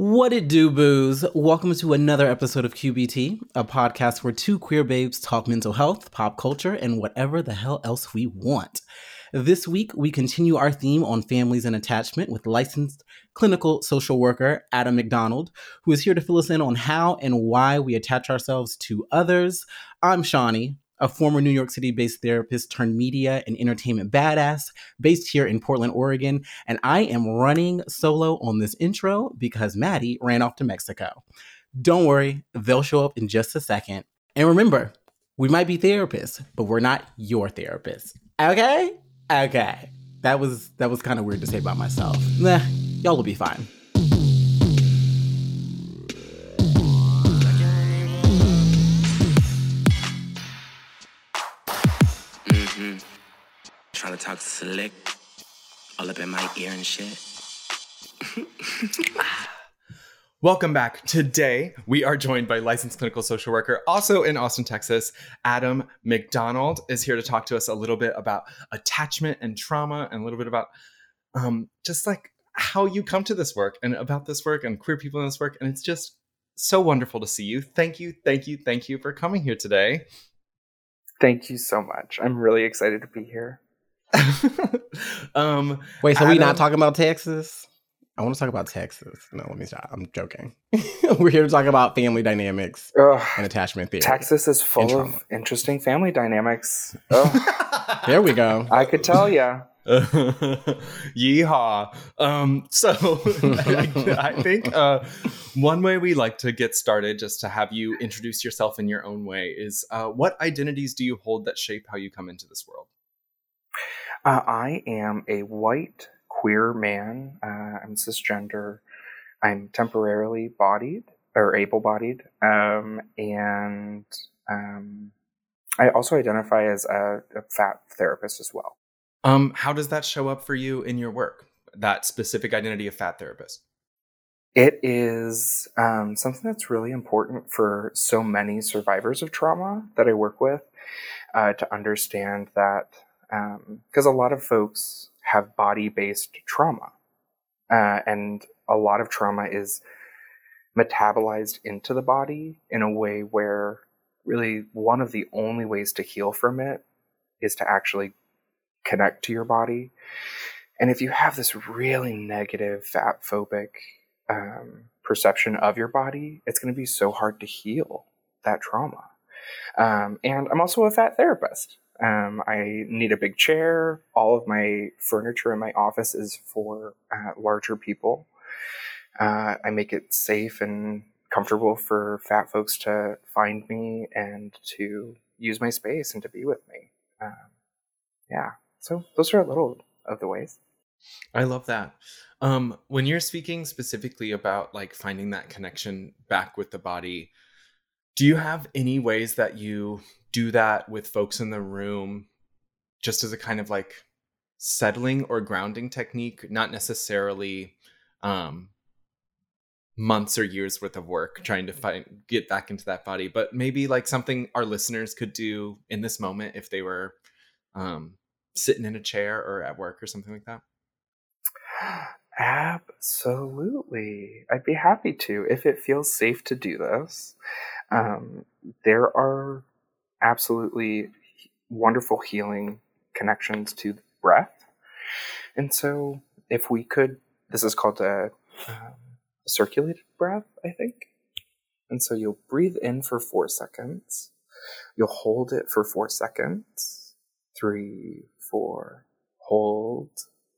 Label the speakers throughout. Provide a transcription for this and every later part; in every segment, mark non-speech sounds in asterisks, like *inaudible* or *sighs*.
Speaker 1: What it do, booze? Welcome to another episode of QBT, a podcast where two queer babes talk mental health, pop culture, and whatever the hell else we want. This week, we continue our theme on families and attachment with licensed clinical social worker Adam McDonald, who is here to fill us in on how and why we attach ourselves to others. I'm Shawnee, a former New York City based therapist turned media and entertainment badass based here in Portland, Oregon. And I am running solo on this intro because Maddie ran off to Mexico. Don't worry, they'll show up in just a second. And remember, we might be therapists, but we're not your therapist. Okay? Okay. That was that was kind of weird to say about myself. Nah, y'all will be fine.
Speaker 2: Trying to talk slick, all up in my ear and shit. *laughs*
Speaker 3: Welcome back. Today, we are joined by licensed clinical social worker, also in Austin, Texas. Adam McDonald is here to talk to us a little bit about attachment and trauma and a little bit about um, just like how you come to this work and about this work and queer people in this work. And it's just so wonderful to see you. Thank you, thank you, thank you for coming here today.
Speaker 4: Thank you so much. I'm really excited to be here. *laughs*
Speaker 3: um,
Speaker 1: Wait, so we not talking about Texas? I want to talk about Texas. No, let me stop. I'm joking. *laughs* We're here to talk about family dynamics
Speaker 4: Ugh,
Speaker 1: and attachment theory.
Speaker 4: Texas is full of interesting family dynamics. *laughs*
Speaker 1: There we go.
Speaker 4: I could tell you.
Speaker 3: Yeehaw. Um, so I, I think uh, one way we like to get started, just to have you introduce yourself in your own way, is uh, what identities do you hold that shape how you come into this world?
Speaker 4: Uh, I am a white queer man. Uh, I'm cisgender. I'm temporarily bodied or able-bodied, um, and um, I also identify as a, a fat therapist as well.
Speaker 3: Um, how does that show up for you in your work? That specific identity of fat therapist.
Speaker 4: It is um, something that's really important for so many survivors of trauma that I work with uh, to understand that because a lot of folks have body based trauma, uh, and a lot of trauma is metabolized into the body in a way where really one of the only ways to heal from it is to actually connect to your body. And if you have this really negative, fat phobic um, perception of your body, it's going to be so hard to heal that trauma. Um, and I'm also a fat therapist. Um, I need a big chair. All of my furniture in my office is for uh, larger people. Uh, I make it safe and comfortable for fat folks to find me and to use my space and to be with me. Um, yeah. So those are a little of the ways.
Speaker 3: I love that. Um, when you're speaking specifically about like finding that connection back with the body, do you have any ways that you do that with folks in the room just as a kind of like settling or grounding technique, not necessarily um months or years worth of work trying to find get back into that body, but maybe like something our listeners could do in this moment if they were um sitting in a chair or at work or something like that?
Speaker 4: Absolutely. I'd be happy to if it feels safe to do this. Um, there are absolutely wonderful healing connections to breath. And so, if we could, this is called a um, circulated breath, I think. And so, you'll breathe in for four seconds, you'll hold it for four seconds, three, four, hold,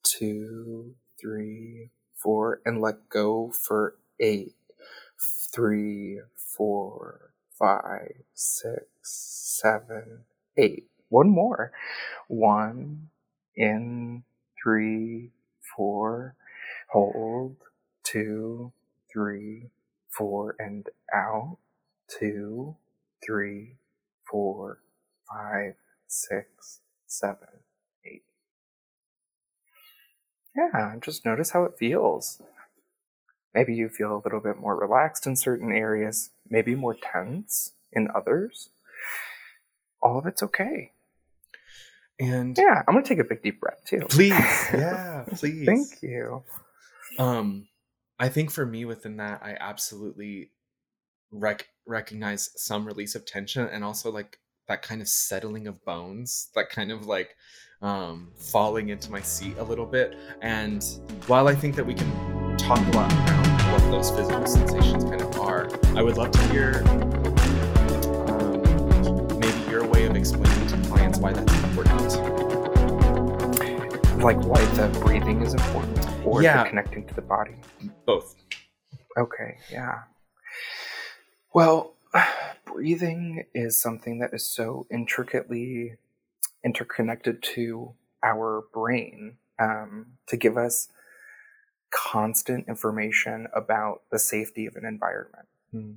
Speaker 4: two, three, four, and let go for eight, three, four, five, six, seven, eight. One more. One, in, three, four, hold, two, three, four, and out, two, three, four, five, six, seven, eight. Yeah, just notice how it feels. Maybe you feel a little bit more relaxed in certain areas, maybe more tense in others. All of it's okay.
Speaker 3: And
Speaker 4: Yeah, I'm gonna take a big deep breath too.
Speaker 3: please, *laughs* yeah, please.
Speaker 4: Thank you.
Speaker 3: Um, I think for me within that, I absolutely rec- recognize some release of tension and also like that kind of settling of bones, that kind of like um, falling into my seat a little bit. And while I think that we can talk a lot around what those physical sensations kind of are, I would love to hear um, maybe your way of explaining to clients why that's important.
Speaker 4: Like why the breathing is important or
Speaker 3: Yeah.
Speaker 4: connecting to the body.
Speaker 3: Both.
Speaker 4: Okay, yeah. Well, *sighs* breathing is something that is so intricately interconnected to our brain um, to give us constant information about the safety of an environment.
Speaker 3: Hmm.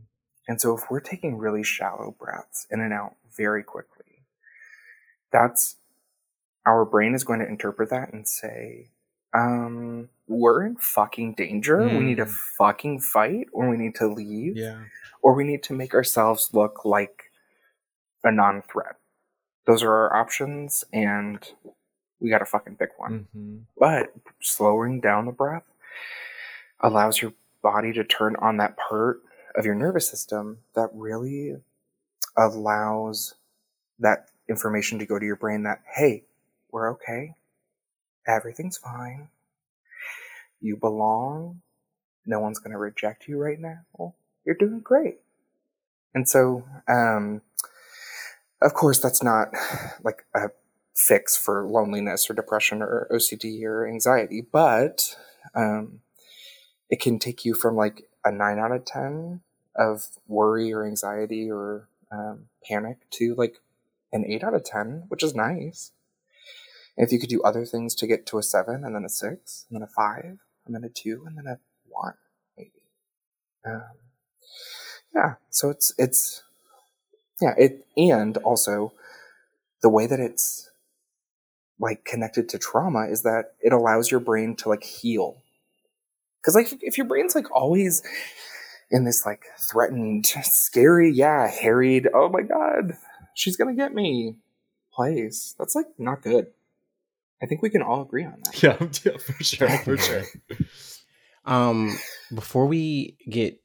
Speaker 4: And so, if we're taking really shallow breaths in and out very quickly, that's our brain is going to interpret that and say, um, we're in fucking danger. We need to
Speaker 3: Mm.
Speaker 4: fucking fight, or we need to leave,
Speaker 3: Yeah.
Speaker 4: or we need to make ourselves look like a non threat. Those are our options, and we got to fucking pick one.
Speaker 3: hmm
Speaker 4: But slowing down the breath allows your body to turn on that part of your nervous system that really allows that information to go to your brain that, hey, we're okay. Everything's fine. You belong. No one's going to reject you right now. You're doing great. And so, um, of course, that's not like a fix for loneliness or depression or OCD or anxiety, but um, it can take you from like a nine out of 10 of worry or anxiety or um, panic to like an eight out of 10, which is nice. If you could do other things to get to a seven and then a six and then a five and then a two and then a one, maybe. Um, yeah, so it's, it's, yeah, it, and also the way that it's like connected to trauma is that it allows your brain to like heal. Cause like if your brain's like always in this like threatened, scary, yeah, harried, oh my god, she's gonna get me place, that's like not good. I think we can all agree on that. *laughs*
Speaker 3: Yeah, yeah, for sure, for sure. *laughs*
Speaker 1: Um, before we get,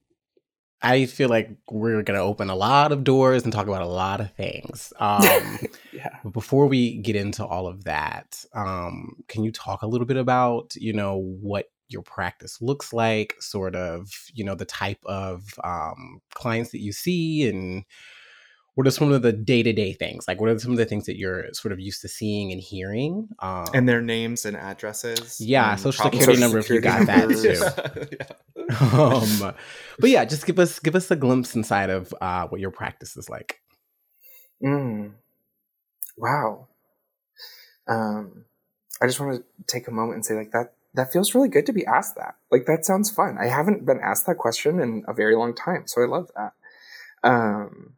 Speaker 1: I feel like we're gonna open a lot of doors and talk about a lot of things. *laughs* Um,
Speaker 4: Yeah.
Speaker 1: but before we get into all of that, um, can you talk a little bit about you know what your practice looks like, sort of you know the type of um, clients that you see, and what are some of the day to day things? Like, what are some of the things that you're sort of used to seeing and hearing? Um,
Speaker 3: and their names and addresses.
Speaker 1: Yeah,
Speaker 3: and
Speaker 1: social security number if you got that too. *laughs*
Speaker 3: yeah. *laughs*
Speaker 1: um, but yeah, just give us give us a glimpse inside of uh, what your practice is like.
Speaker 4: Mm. Wow. Um, I just want to take a moment and say like that. That feels really good to be asked that. Like that sounds fun. I haven't been asked that question in a very long time, so I love that. Um,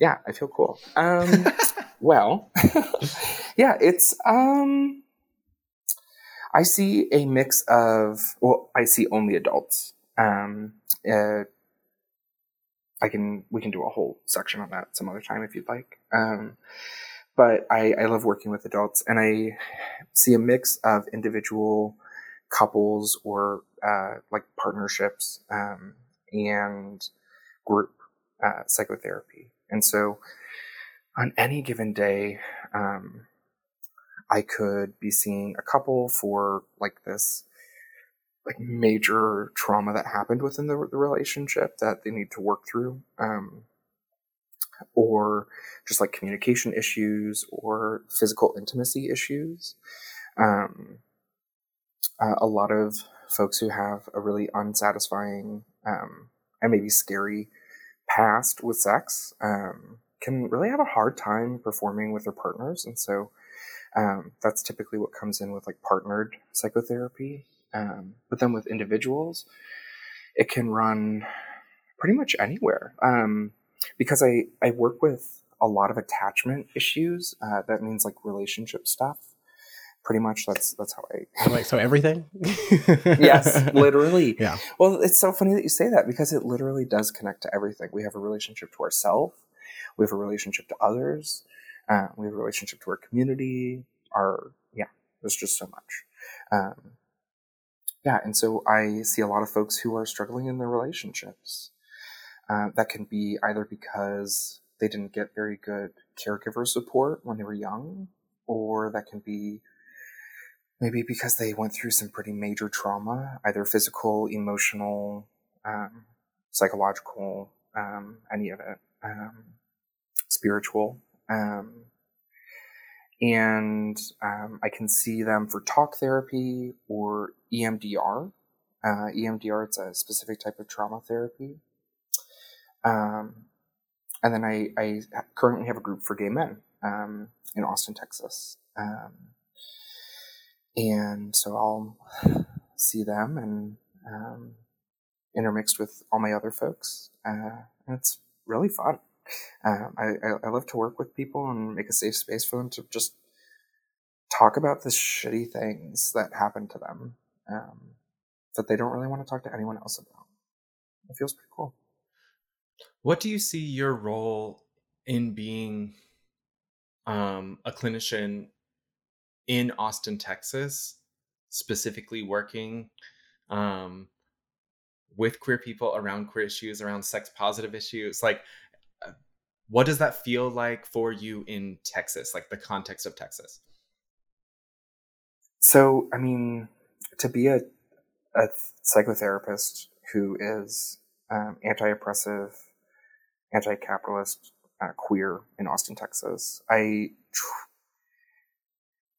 Speaker 4: yeah, I feel cool. Um, *laughs* well, *laughs* yeah, it's um, I see a mix of well, I see only adults. Um, uh, I can we can do a whole section on that some other time if you'd like. Um, but I, I love working with adults, and I see a mix of individual couples or uh, like partnerships um, and group uh, psychotherapy. And so, on any given day, um, I could be seeing a couple for like this like major trauma that happened within the, the relationship that they need to work through um, or just like communication issues or physical intimacy issues. Um, uh, a lot of folks who have a really unsatisfying um, and maybe scary past with sex um, can really have a hard time performing with their partners and so um, that's typically what comes in with like partnered psychotherapy um, but then with individuals, it can run pretty much anywhere. Um, because I, I work with a lot of attachment issues. Uh, that means like relationship stuff. Pretty much that's that's how I
Speaker 1: Like so, everything. *laughs*
Speaker 4: yes, literally. *laughs*
Speaker 1: Yeah.
Speaker 4: Well, it's so funny that you say that because it literally does connect to everything. We have a relationship to ourselves. We have a relationship to others. Uh, we have a relationship to our community. Our yeah, there's just so much. Um, yeah, and so I see a lot of folks who are struggling in their relationships. Uh, that can be either because they didn't get very good caregiver support when they were young, or that can be maybe because they went through some pretty major trauma, either physical, emotional, um, psychological, um, any of it, um, spiritual. Um, and um, I can see them for talk therapy or EMDR. Uh, EMDR, it's a specific type of trauma therapy. Um, and then I, I, currently have a group for gay men um, in Austin, Texas. Um, and so I'll *sighs* see them and um, intermixed with all my other folks. Uh, and it's really fun. Um, I, I, love to work with people and make a safe space for them to just talk about the shitty things that happen to them um, that they don't really want to talk to anyone else about. It feels pretty cool.
Speaker 3: What do you see your role in being um, a clinician in Austin, Texas, specifically working um, with queer people around queer issues, around sex positive issues? Like, what does that feel like for you in Texas, like the context of Texas?
Speaker 4: So, I mean, to be a, a psychotherapist who is um, anti oppressive, anti capitalist, uh, queer in Austin, Texas, I. Tr-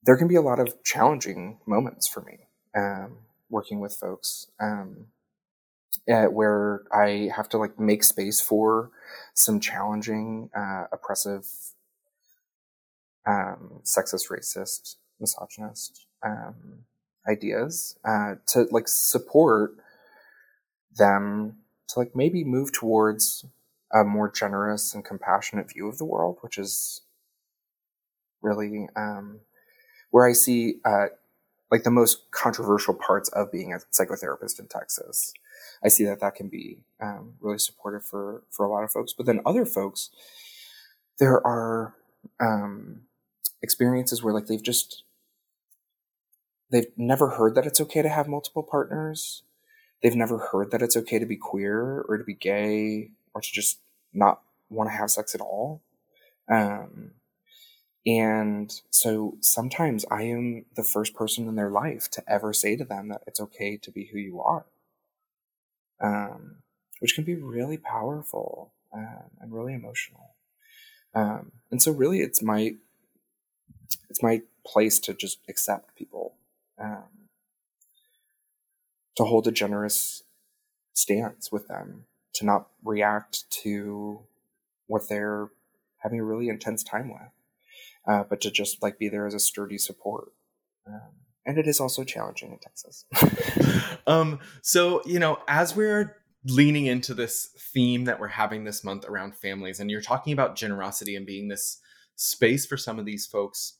Speaker 4: there can be a lot of challenging moments for me um, working with folks. Um, uh, where I have to like make space for some challenging, uh, oppressive, um, sexist, racist, misogynist um, ideas uh, to like support them to like maybe move towards a more generous and compassionate view of the world, which is really um, where I see uh, like the most controversial parts of being a psychotherapist in Texas. I see that that can be um, really supportive for for a lot of folks, but then other folks, there are um, experiences where like they've just they've never heard that it's okay to have multiple partners. They've never heard that it's okay to be queer or to be gay or to just not want to have sex at all. Um, and so sometimes I am the first person in their life to ever say to them that it's okay to be who you are, um, which can be really powerful um, and really emotional. Um, and so, really, it's my it's my place to just accept people um, to hold a generous stance with them, to not react to what they're having a really intense time with, uh, but to just like be there as a sturdy support. Um, and it is also challenging in Texas. *laughs*
Speaker 3: um, so you know, as we're leaning into this theme that we're having this month around families, and you're talking about generosity and being this space for some of these folks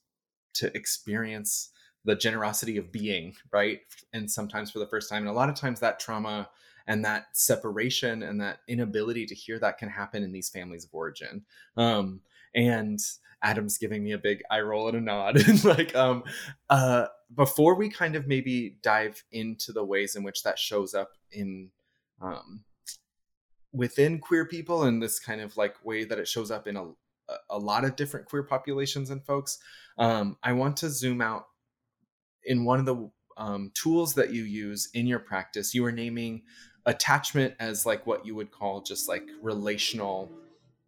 Speaker 3: to experience the generosity of being, right? And sometimes for the first time. And a lot of times that trauma and that separation and that inability to hear that can happen in these families of origin. Um, and Adam's giving me a big eye roll and a nod. *laughs* like, um, uh, before we kind of maybe dive into the ways in which that shows up in, um, within queer people and this kind of like way that it shows up in a, a lot of different queer populations and folks, um, I want to zoom out in one of the um, tools that you use in your practice, you are naming attachment as like what you would call just like relational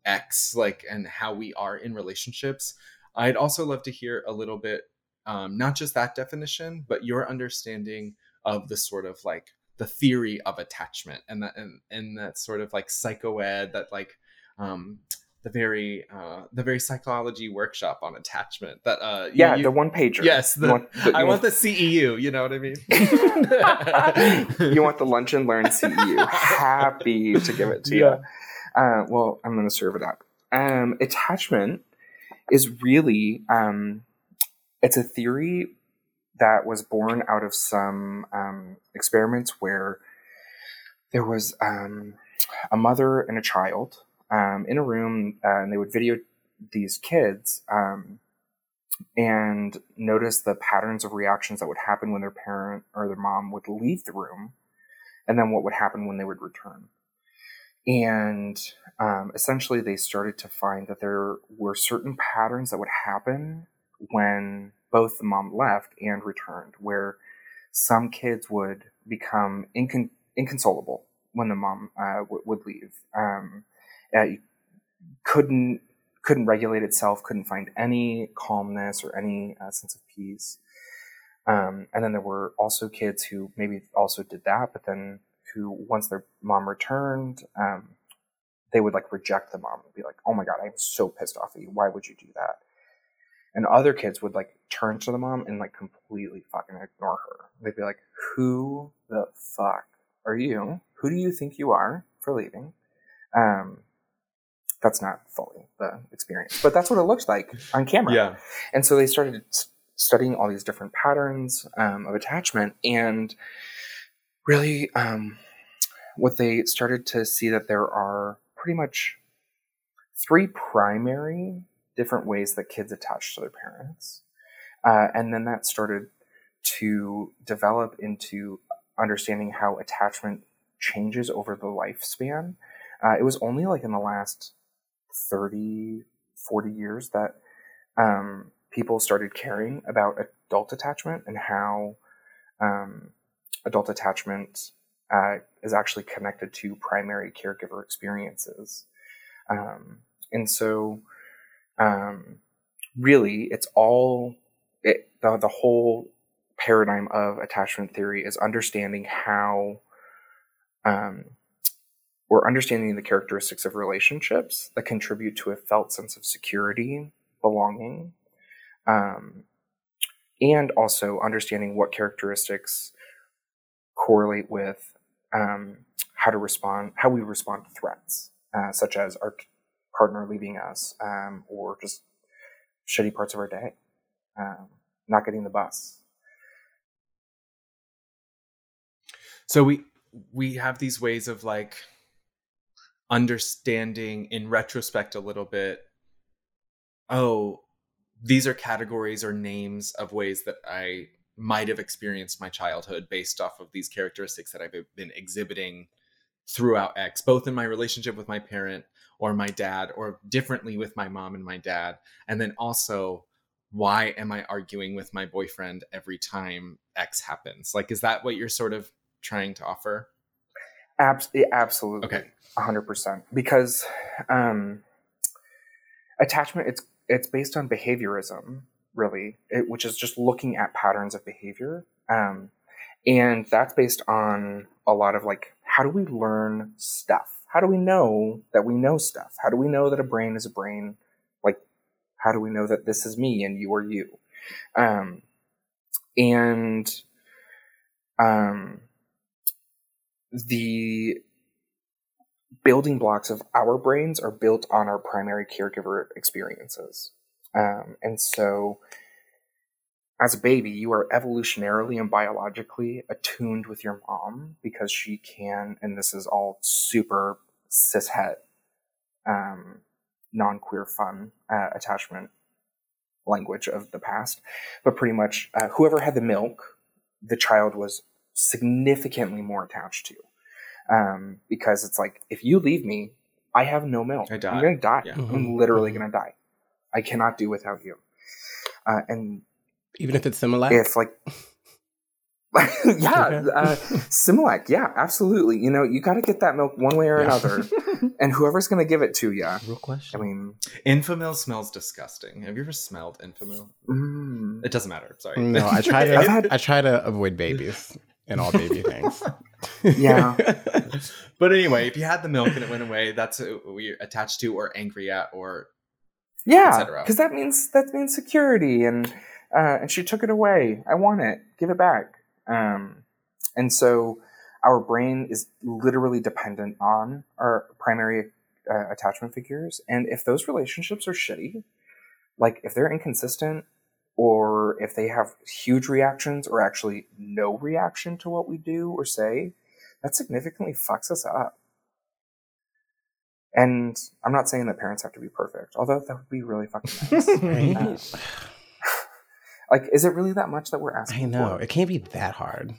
Speaker 3: X, like and how we are in relationships. I'd also love to hear a little bit, um, not just that definition, but your understanding of the sort of like the theory of attachment and that and, and that sort of like psychoed that like um the very uh the very psychology workshop on attachment that uh
Speaker 4: yeah you, the one pager
Speaker 3: yes the, want, the, i want, want the ceu you know what i mean *laughs*
Speaker 4: you want the lunch and learn ceu *laughs* happy to give it to yeah. you uh, well i'm going to serve it up um attachment is really um it's a theory that was born out of some um, experiments where there was um, a mother and a child um, in a room, uh, and they would video these kids um, and notice the patterns of reactions that would happen when their parent or their mom would leave the room, and then what would happen when they would return. And um, essentially, they started to find that there were certain patterns that would happen when both the mom left and returned, where some kids would become incon- inconsolable when the mom uh, w- would leave. Um, uh, couldn't couldn't regulate itself, couldn't find any calmness or any uh, sense of peace. Um, and then there were also kids who maybe also did that, but then who, once their mom returned, um, they would like reject the mom and be like, "Oh my god, I'm so pissed off at you. Why would you do that?" And other kids would like turn to the mom and like completely fucking ignore her. They'd be like, "Who the fuck are you? Who do you think you are for leaving?" Um, that's not fully the experience, but that's what it looks like on camera.
Speaker 3: Yeah.
Speaker 4: And so they started studying all these different patterns um, of attachment, and really, um, what they started to see that there are pretty much three primary different ways that kids attach to their parents, uh, and then that started to develop into understanding how attachment changes over the lifespan. Uh, it was only like in the last 30, 40 years that um, people started caring about adult attachment and how um, adult attachment uh, is actually connected to primary caregiver experiences. Um, and so, um, really, it's all it, the, the whole paradigm of attachment theory is understanding how um, or understanding the characteristics of relationships that contribute to a felt sense of security, belonging, um, and also understanding what characteristics correlate with um, how to respond, how we respond to threats, uh, such as our partner leaving us, um, or just shitty parts of our day, um, not getting the bus.
Speaker 3: So we we have these ways of like understanding in retrospect a little bit oh these are categories or names of ways that i might have experienced my childhood based off of these characteristics that i've been exhibiting throughout x both in my relationship with my parent or my dad or differently with my mom and my dad and then also why am i arguing with my boyfriend every time x happens like is that what you're sort of trying to offer
Speaker 4: Abs- absolutely.
Speaker 3: Okay.
Speaker 4: hundred percent. Because um, attachment it's it's based on behaviorism, really, it, which is just looking at patterns of behavior, um, and that's based on a lot of like how do we learn stuff? How do we know that we know stuff? How do we know that a brain is a brain? Like, how do we know that this is me and you are you? Um, and um, the building blocks of our brains are built on our primary caregiver experiences. Um, and so, as a baby, you are evolutionarily and biologically attuned with your mom because she can, and this is all super cishet, um, non queer fun uh, attachment language of the past. But pretty much, uh, whoever had the milk, the child was significantly more attached to. Um, because it's like, if you leave me, I have no milk.
Speaker 3: I die.
Speaker 4: I'm going to die.
Speaker 3: Yeah.
Speaker 4: I'm literally going to die. I cannot do without you. Uh, and
Speaker 1: Even if it's similar.
Speaker 4: if like, *laughs* yeah,
Speaker 1: Okay.
Speaker 4: uh, Similac, yeah, absolutely. You know, you got to get that milk one way or
Speaker 1: Yeah.
Speaker 4: another, *laughs* and whoever's going to give it to you.
Speaker 1: Real question.
Speaker 4: I
Speaker 1: question.
Speaker 4: mean,
Speaker 3: Enfamil smells disgusting. Have you ever smelled Enfamil?
Speaker 4: mm,
Speaker 3: It doesn't matter. Sorry.
Speaker 1: no, I try
Speaker 4: I've
Speaker 1: to. *laughs*
Speaker 4: had-
Speaker 1: I try to avoid babies and all baby things.
Speaker 4: Yeah.
Speaker 3: but anyway, if you had the milk and it went away, that's what you're attached to or angry at or
Speaker 4: yeah, because that means that means security, and uh, and she took it away. I want it. Give it back. Um, and so our brain is literally dependent on our primary uh, attachment figures, and if those relationships are shitty, like if they're inconsistent or if they have huge reactions or actually no reaction to what we do or say, that significantly fucks us up. And I'm not saying that parents have to be perfect, although that would be really fucking *laughs* nice.
Speaker 1: Right? *laughs*
Speaker 4: Like, is it really that much that we're asking?
Speaker 1: I know
Speaker 4: for?
Speaker 1: it can't be that hard.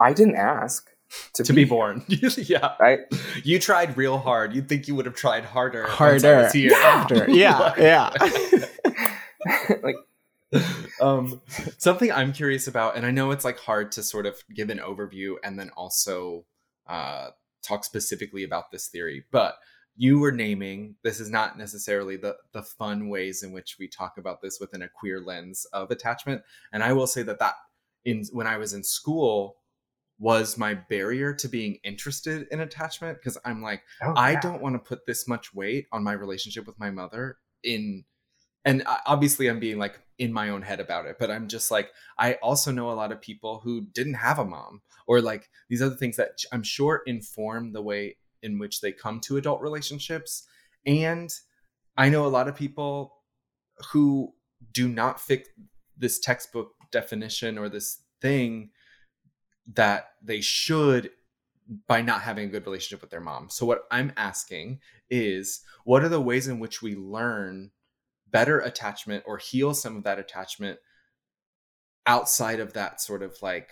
Speaker 4: I didn't ask to,
Speaker 3: to be born. *laughs* yeah.
Speaker 4: I,
Speaker 3: You tried real hard. You'd think you would have tried harder.
Speaker 1: Harder
Speaker 3: was here.
Speaker 1: after, yeah, yeah.
Speaker 4: like,
Speaker 3: um, something I'm curious about, and I know it's like hard to sort of give an overview and then also uh, talk specifically about this theory, but you were naming this is not necessarily the the fun ways in which we talk about this within a queer lens of attachment, and I will say that that in when I was in school was my barrier to being interested in attachment because I'm like
Speaker 4: oh,
Speaker 3: I
Speaker 4: yeah.
Speaker 3: don't want to put this much weight on my relationship with my mother in and obviously I'm being like in my own head about it, but I'm just like I also know a lot of people who didn't have a mom or like these other things that I'm sure inform the way in which they come to adult relationships and I know a lot of people who do not fit this textbook definition or this thing that they should by not having a good relationship with their mom. So what I'm asking is what are the ways in which we learn better attachment or heal some of that attachment outside of that sort of like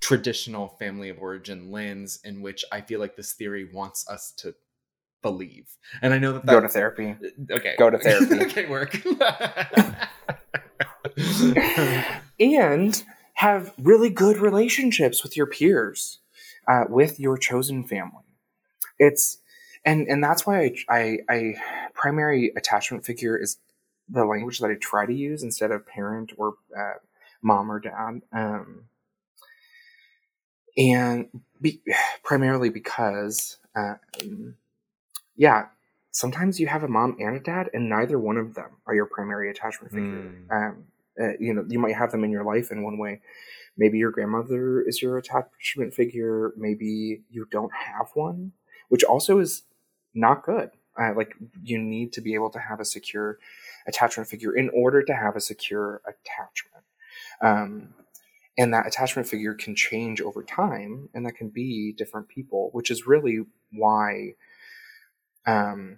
Speaker 3: traditional family of origin lens in which I feel like this theory wants us to believe. And I know that,
Speaker 4: go to therapy.
Speaker 3: okay.
Speaker 4: go to therapy. *laughs*
Speaker 3: okay, work. *laughs*
Speaker 4: and have really good relationships with your peers, uh, with your chosen family. It's and and that's why I, I I primary attachment figure is the language that I try to use instead of parent or uh, mom or dad. Um, and be, *sighs* primarily because, uh, um, yeah, sometimes you have a mom and a dad, and neither one of them are your primary attachment figure.
Speaker 3: Mm.
Speaker 4: Um, uh, you know, you might have them in your life in one way. Maybe your grandmother is your attachment figure. Maybe you don't have one, which also is not good. Uh, like you need to be able to have a secure attachment figure in order to have a secure attachment. Um, and that attachment figure can change over time, and that can be different people, which is really why um,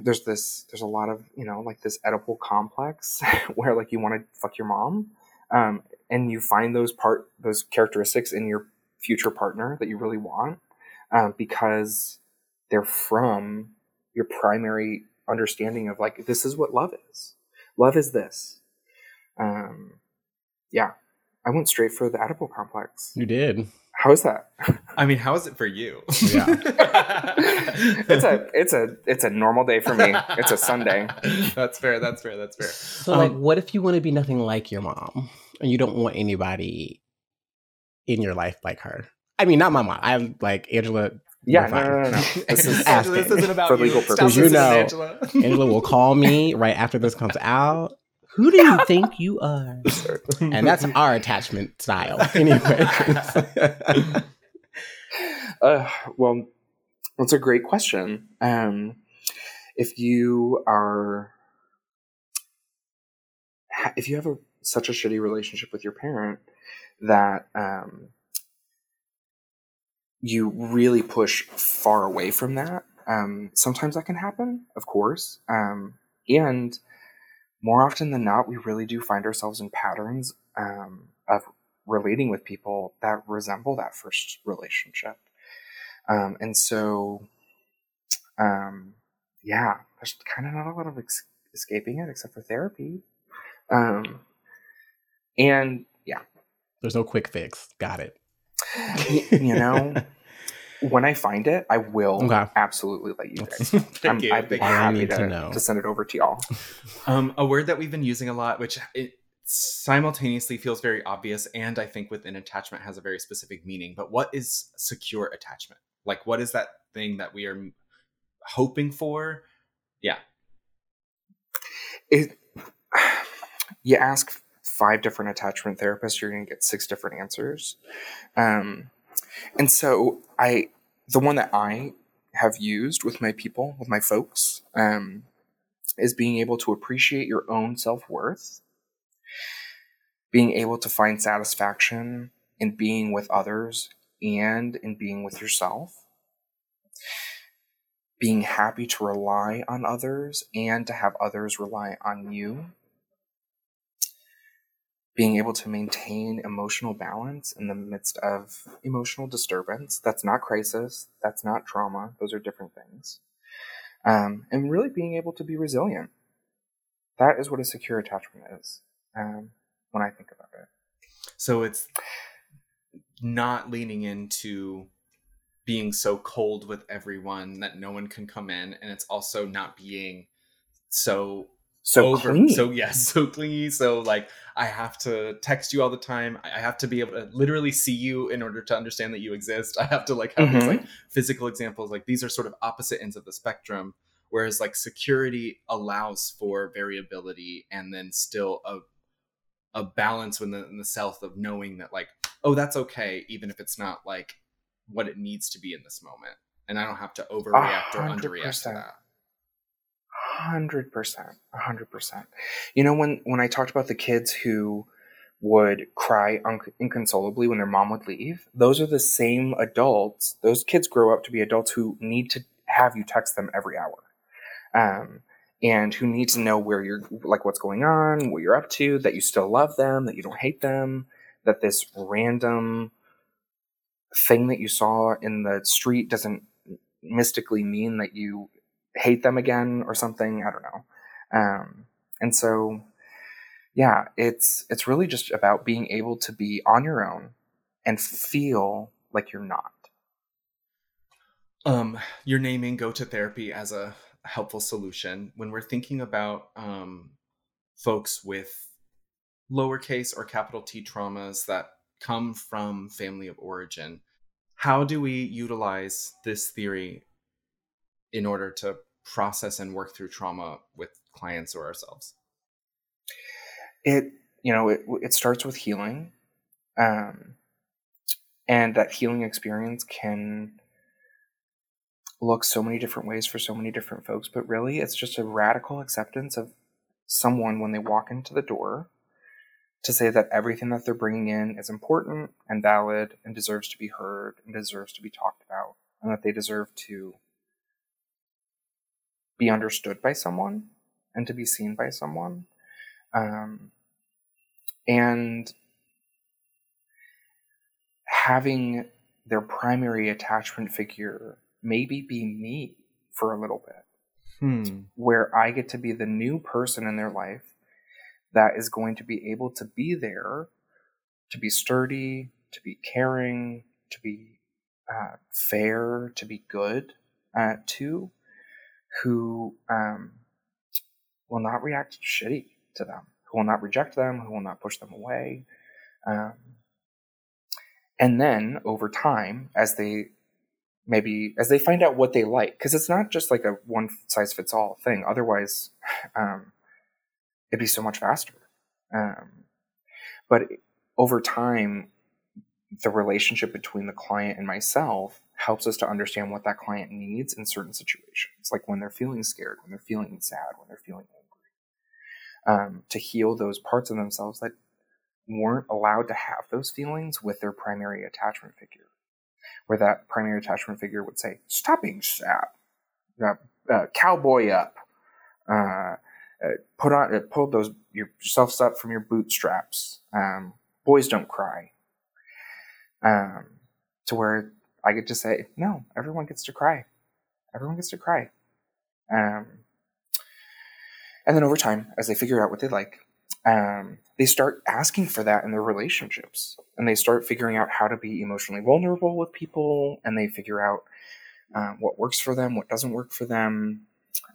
Speaker 4: there's this there's a lot of you know like this Oedipal complex *laughs* where like you want to fuck your mom, um, and you find those part those characteristics in your future partner that you really want um, because they're from your primary understanding of like this is what love is. Love is this. Um, yeah, I went straight for the Oedipal complex.
Speaker 1: You did.
Speaker 4: How is that? *laughs*
Speaker 3: I mean, how is it for you?
Speaker 1: Yeah. *laughs*
Speaker 4: it's a it's a it's a normal day for me. It's a Sunday.
Speaker 3: That's fair. That's fair. That's fair.
Speaker 1: So, like,
Speaker 3: Um,
Speaker 1: what if you want to be nothing like your mom and you don't want anybody in your life like her? I mean, not my mom. I'm like Angela.
Speaker 4: Yeah,
Speaker 1: you're
Speaker 4: no, no, no, no. This is, *laughs*
Speaker 3: Angela, this isn't about
Speaker 4: For
Speaker 3: you.
Speaker 4: legal
Speaker 3: Stop
Speaker 4: purposes.
Speaker 1: You know.
Speaker 3: Angela.
Speaker 1: Angela will call me right after this comes out. Who do you *laughs* think you are? And that's our attachment style, *laughs* anyway.
Speaker 4: Uh, well, that's a great question. Um, if you are, if you have a, such a shitty relationship with your parent that um, you really push far away from that, um, sometimes that can happen, of course. Um, and more often than not, we really do find ourselves in patterns um, of relating with people that resemble that first relationship. Um, and so, um, yeah, there's kind of not a lot of ex- escaping it except for therapy. Um, and yeah,
Speaker 1: There's no quick fix. Got it.
Speaker 4: you know, *laughs* when I find it, I will
Speaker 1: Okay.
Speaker 4: absolutely let you guys. *laughs*
Speaker 3: Thank
Speaker 4: I'm,
Speaker 3: you.
Speaker 4: I'd be
Speaker 3: Thank you.
Speaker 1: All I
Speaker 4: happy
Speaker 1: need
Speaker 4: to,
Speaker 1: to know.
Speaker 4: to send it over to y'all. *laughs*
Speaker 3: Um, a word that we've been using a lot, which it simultaneously feels very obvious, and I think within attachment has a very specific meaning. But what is secure attachment? Like, what is that thing that we are hoping for? Yeah.
Speaker 4: it, *sighs* you ask five different attachment therapists, you're going to get six different answers. Um, and so I, the one that I have used with my people, with my folks, um, is being able to appreciate your own self worth, being able to find satisfaction in being with others and in being with yourself being happy to rely on others and to have others rely on you. Being able to maintain emotional balance in the midst of emotional disturbance. That's not crisis. That's not trauma. Those are different things. Um, and really being able to be resilient. That is what a secure attachment is um, when I think about it.
Speaker 3: So it's not leaning into being so cold with everyone that no one can come in, and it's also not being so
Speaker 4: so
Speaker 3: over
Speaker 4: clingy.
Speaker 3: so yes *laughs* so clingy so like i have to text you all the time. I have to be able to literally see you in order to understand that you exist. *laughs* I have to like have these
Speaker 4: Mhm.
Speaker 3: like physical examples. Like these are sort of opposite ends of the spectrum whereas like security allows for variability and then still a a balance within the, in the self of knowing that like oh that's okay even if it's not like what it needs to be in this moment. And i don't have to overreact or underreact to that
Speaker 4: Hundred percent, hundred percent. You know when when I talked about the kids who would cry un- inconsolably when their mom would leave, those are the same adults. Those kids grow up to be adults who need to have you text them every hour, um, and who need to know where you're, like what's going on, what you're up to, that you still love them, that you don't hate them, that this random thing that you saw in the street doesn't mystically mean that you hate them again or something. I don't know. Um, and so, yeah, it's it's really just about being able to be on your own and feel like you're not.
Speaker 3: um you're naming go to therapy as a helpful solution when we're thinking about um folks with lowercase or capital t traumas that come from family of origin how do we utilize this theory in order to process and work through trauma with clients or ourselves
Speaker 4: It you know it it starts with healing, um, and that healing experience can look so many different ways for so many different folks. But really, it's just a radical acceptance of someone when they walk into the door to say that everything that they're bringing in is important and valid and deserves to be heard and deserves to be talked about and that they deserve to be understood by someone and to be seen by someone. Um, and having their primary attachment figure maybe be me for a little bit.
Speaker 3: Hmm.
Speaker 4: Where I get to be the new person in their life that is going to be able to be there, to be sturdy, to be caring, to be uh, fair, to be good uh, to, who um, will not react shitty to them, who will not reject them, who will not push them away. Um, and then over time, as they maybe as they find out what they like because it's not just like a one size fits all thing otherwise *sighs* um, it'd be so much faster um, but over time the relationship between the client and myself helps us to understand what that client needs in certain situations like when they're feeling scared when they're feeling sad when they're feeling angry um, to heal those parts of themselves that weren't allowed to have those feelings with their primary attachment figure where that primary attachment figure would say, "Stop being sad, uh, uh, cowboy up, uh, uh, put on, uh, pull those yourselves up from your bootstraps. Um, boys don't cry." Um, to where I get to say, "No, everyone gets to cry. Everyone gets to cry." Um, and then over time, as they figure out what they like, um, they start asking for that in their relationships and they start figuring out how to be emotionally vulnerable with people and they figure out um, what works for them what doesn't work for them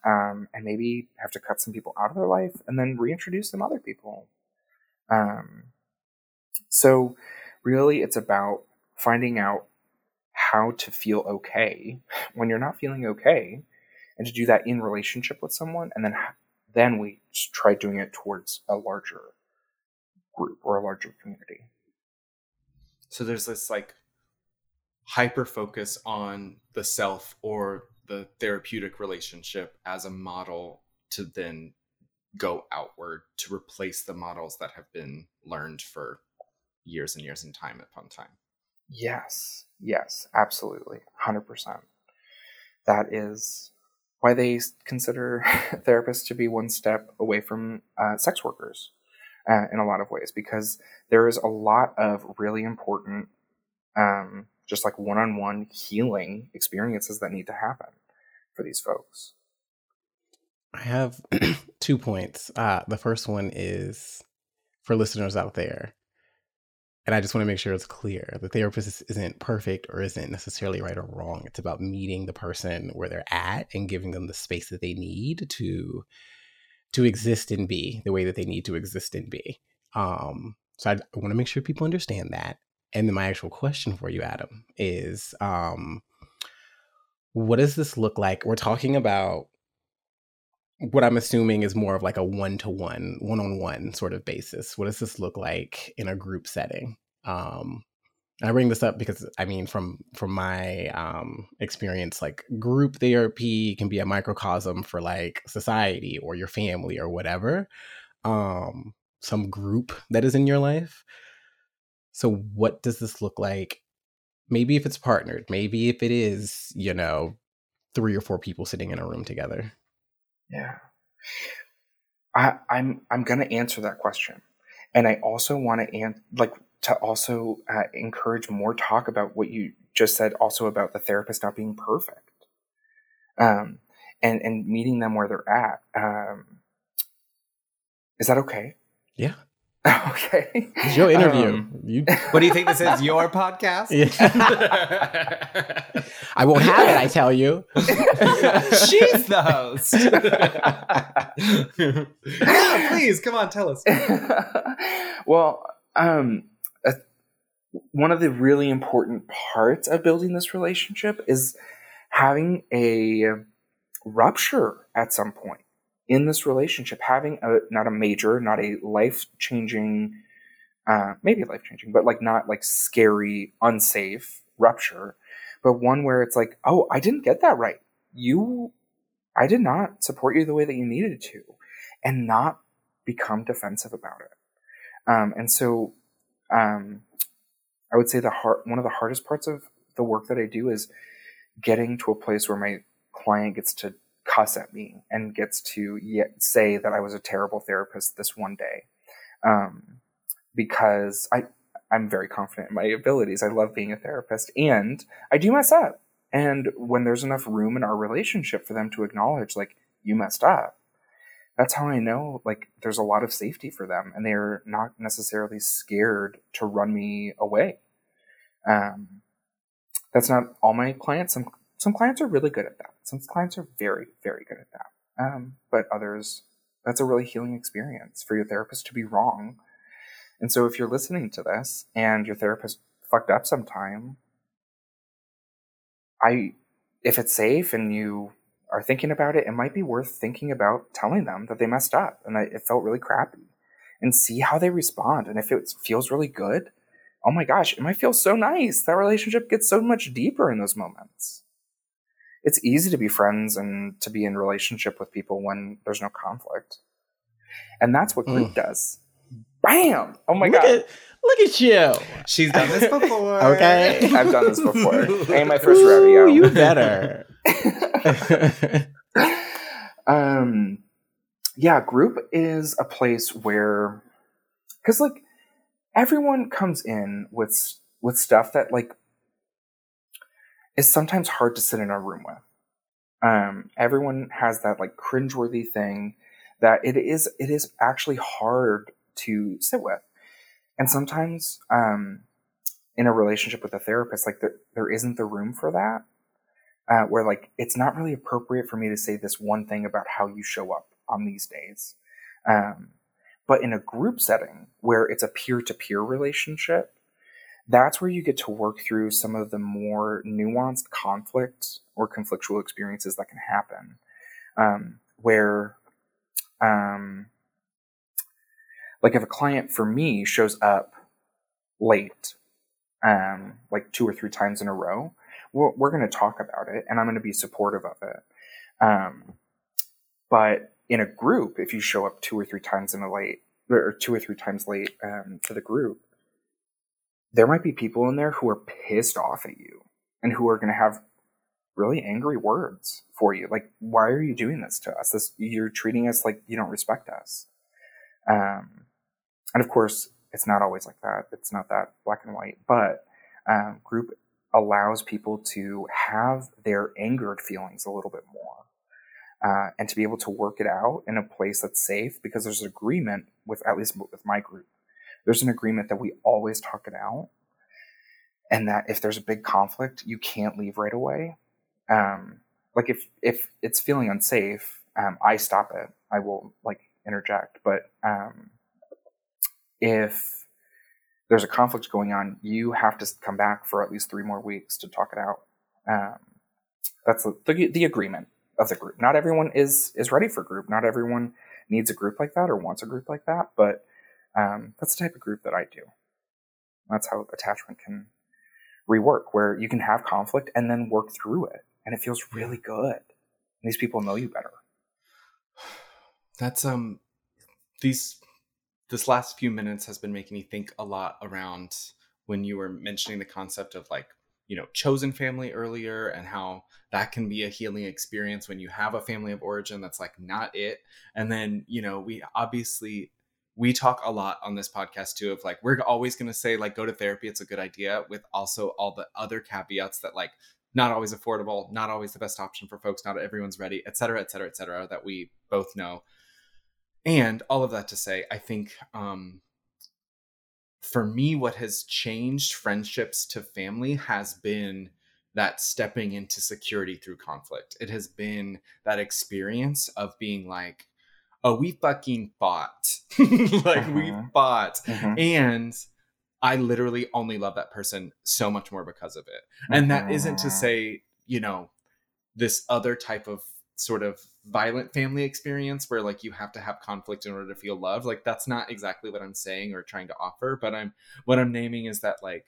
Speaker 4: um, and maybe have to cut some people out of their life and then reintroduce them other people um, so really it's about finding out how to feel okay when you're not feeling okay and to do that in relationship with someone and then then we try doing it towards a larger group or a larger community.
Speaker 3: So there's this like hyper focus on the self or the therapeutic relationship as a model to then go outward to replace the models that have been learned for years and years and time upon time.
Speaker 4: Yes, yes, absolutely. 100%. That is why they consider *laughs* therapists to be one step away from uh, sex workers uh, in a lot of ways because there is a lot of really important, um, just like one on one healing experiences that need to happen for these folks.
Speaker 1: I have *clears throat* two points. Uh, the first one is for listeners out there, and I just want to make sure it's clear the therapist isn't perfect or isn't necessarily right or wrong. It's about meeting the person where they're at and giving them the space that they need to to exist and be the way that they need to exist and be. Um, so I, I want to make sure people understand that. And then my actual question for you, Adam, is um, what does this look like? We're talking about what I'm assuming is more of like a one to one, one on one sort of basis. What does this look like in a group setting? Um, I bring this up because I mean, from from my um, experience, like group therapy can be a microcosm for like society or your family or whatever, um, some group that is in your life. So, what does this look like? Maybe if it's partnered, maybe if it is, you know, three or four people sitting in a room together.
Speaker 4: Yeah. I, I'm I'm gonna answer that question, and I also want to an- like to also uh, encourage more talk about what you just said, also about the therapist not being perfect, um, and and meeting them where they're at. Um, is that okay?
Speaker 1: Yeah. *laughs*
Speaker 4: okay.
Speaker 1: It's your interview.
Speaker 4: Um,
Speaker 1: you, *laughs*
Speaker 3: What do you think this is? Your podcast? *laughs*
Speaker 1: I won't have it. I tell you.
Speaker 3: She's the host. yeah, please come on, tell us.
Speaker 4: well, um, uh, one of the really important parts of building this relationship is having a rupture at some point in this relationship, having a not a major, not a life changing, uh, maybe life changing, but like not like scary, unsafe rupture, but one where it's like, oh, I didn't get that right. You, I did not support you the way that you needed to, and not become defensive about it. Um, and so, um, I would say the hard, one of the hardest parts of the work that I do is getting to a place where my client gets to cuss at me and gets to yet say that I was a terrible therapist this one day. Um, because I, I'm very confident in my abilities. I love being a therapist and I do mess up. And when there's enough room in our relationship for them to acknowledge, like, you messed up, that's how I know, like, there's a lot of safety for them and they're not necessarily scared to run me away. Um, that's not all my clients. Some some clients are really good at that. Some clients are very, very good at that. Um, but others, that's a really healing experience for your therapist to be wrong. And so if you're listening to this and your therapist fucked up sometime, I, if it's safe and you are thinking about it, it might be worth thinking about telling them that they messed up and that it felt really crappy and see how they respond. And if it feels really good, oh my gosh, it might feel so nice. That relationship gets so much deeper in those moments it's easy to be friends and to be in relationship with people when there's no conflict. And that's what group mm. does. Bam! Oh my
Speaker 1: look
Speaker 4: god.
Speaker 1: At, look at you.
Speaker 3: She's done this before. *laughs*
Speaker 1: okay. *laughs*
Speaker 4: I've done this before. *laughs* Ain't my first Ooh, rodeo.
Speaker 1: You better.
Speaker 4: um yeah, group is a place where cuz like everyone comes in with with stuff that like is sometimes hard to sit in a room with. Um, everyone has that like cringeworthy thing that it is it is actually hard to sit with, and sometimes um, in a relationship with a therapist, like there isn't the room for that. Uh, where like it's not really appropriate for me to say this one thing about how you show up on these days. Um, but in a group setting where it's a peer to peer relationship, that's where you get to work through some of the more nuanced conflict or conflictual experiences that can happen. Um, where, um, like if a client for me shows up late, um, like two or three times in a row, we're, we're going to talk about it and I'm going to be supportive of it. Um, but in a group, if you show up two or three times in a late, or two or three times late um, to the group, there might be people in there who are pissed off at you and who are going to have really angry words for you. Like, why are you doing this to us? This you're treating us like you don't respect us. Um, and of course, it's not always like that. It's not that black and white, but um, group allows people to have their angered feelings a little bit more uh, and to be able to work it out in a place that's safe because there's agreement with at least with my group there's an agreement that we always talk it out and that if there's a big conflict you can't leave right away. Um, like if if it's feeling unsafe um, i stop it. I will like interject. But um, if there's a conflict going on you have to come back for at least three more weeks to talk it out. Um, that's the, the agreement of the group. Not everyone is is ready for group. Not everyone needs a group like that or wants a group like that but um, that's the type of group that i do. That's how attachment can rework where you can have conflict and then work through it and it feels really good. And these people know you better. *sighs*
Speaker 3: That's um these this last few minutes has been making me think a lot around when you were mentioning the concept of like you know chosen family earlier and how that can be a healing experience when you have a family of origin that's like not it. And then you know we obviously we talk a lot on this podcast too of like we're always going to say like go to therapy it's a good idea with also all the other caveats that like not always affordable not always the best option for folks not everyone's ready et cetera et cetera et cetera that we both know. And all of that to say i think um for me what has changed friendships to family has been that stepping into security through conflict. It has been that experience of being like oh we fucking fought *laughs* like uh-huh. we fought uh-huh. and i literally only love that person so much more because of it and uh-huh. that isn't to say you know this other type of sort of violent family experience where like you have to have conflict in order to feel love like that's not exactly what i'm saying or trying to offer but i'm what i'm naming is that like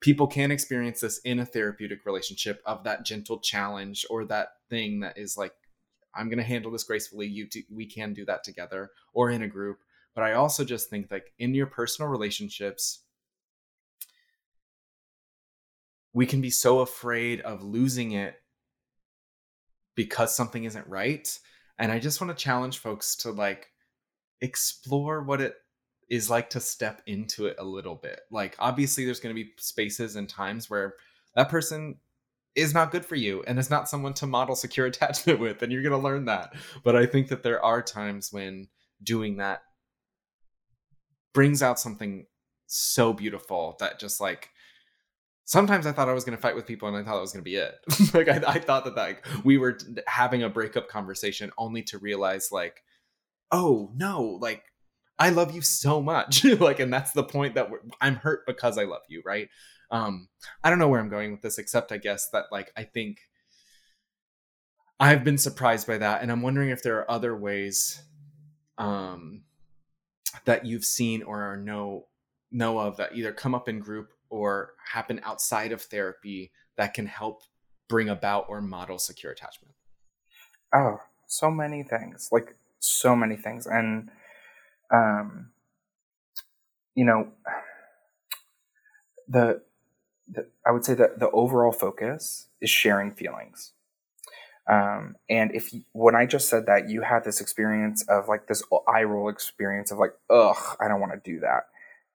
Speaker 3: people can experience this in a therapeutic relationship of that gentle challenge or that thing that is like i'm going to handle this gracefully you do, we can do that together or in a group but i also just think like in your personal relationships we can be so afraid of losing it because something isn't right. And I just want to challenge folks to like explore what it is like to step into it a little bit. Like, obviously, there's going to be spaces and times where that person is not good for you and is not someone to model secure *laughs* attachment with, and you're going to learn that. But I think that there are times when doing that brings out something so beautiful that just like sometimes I thought I was going to fight with people and I thought that was going to be it. *laughs* like I, I, thought that like we were having a breakup conversation only to realize like, oh no, like I love you so much. *laughs* like, and that's the point that I'm hurt because I love you. Right. Um, I don't know where I'm going with this, except I guess that like, I think I've been surprised by that. And I'm wondering if there are other ways, um, that you've seen or know, know of that either come up in group or happen outside of therapy that can help bring about or model secure attachment?
Speaker 4: Oh, so many things. Like so many things. And um you know the, the I would say that the overall focus is sharing feelings. Um, and if you, when I just said that, you had this experience of like this eye roll experience of like, ugh, I don't want to do that.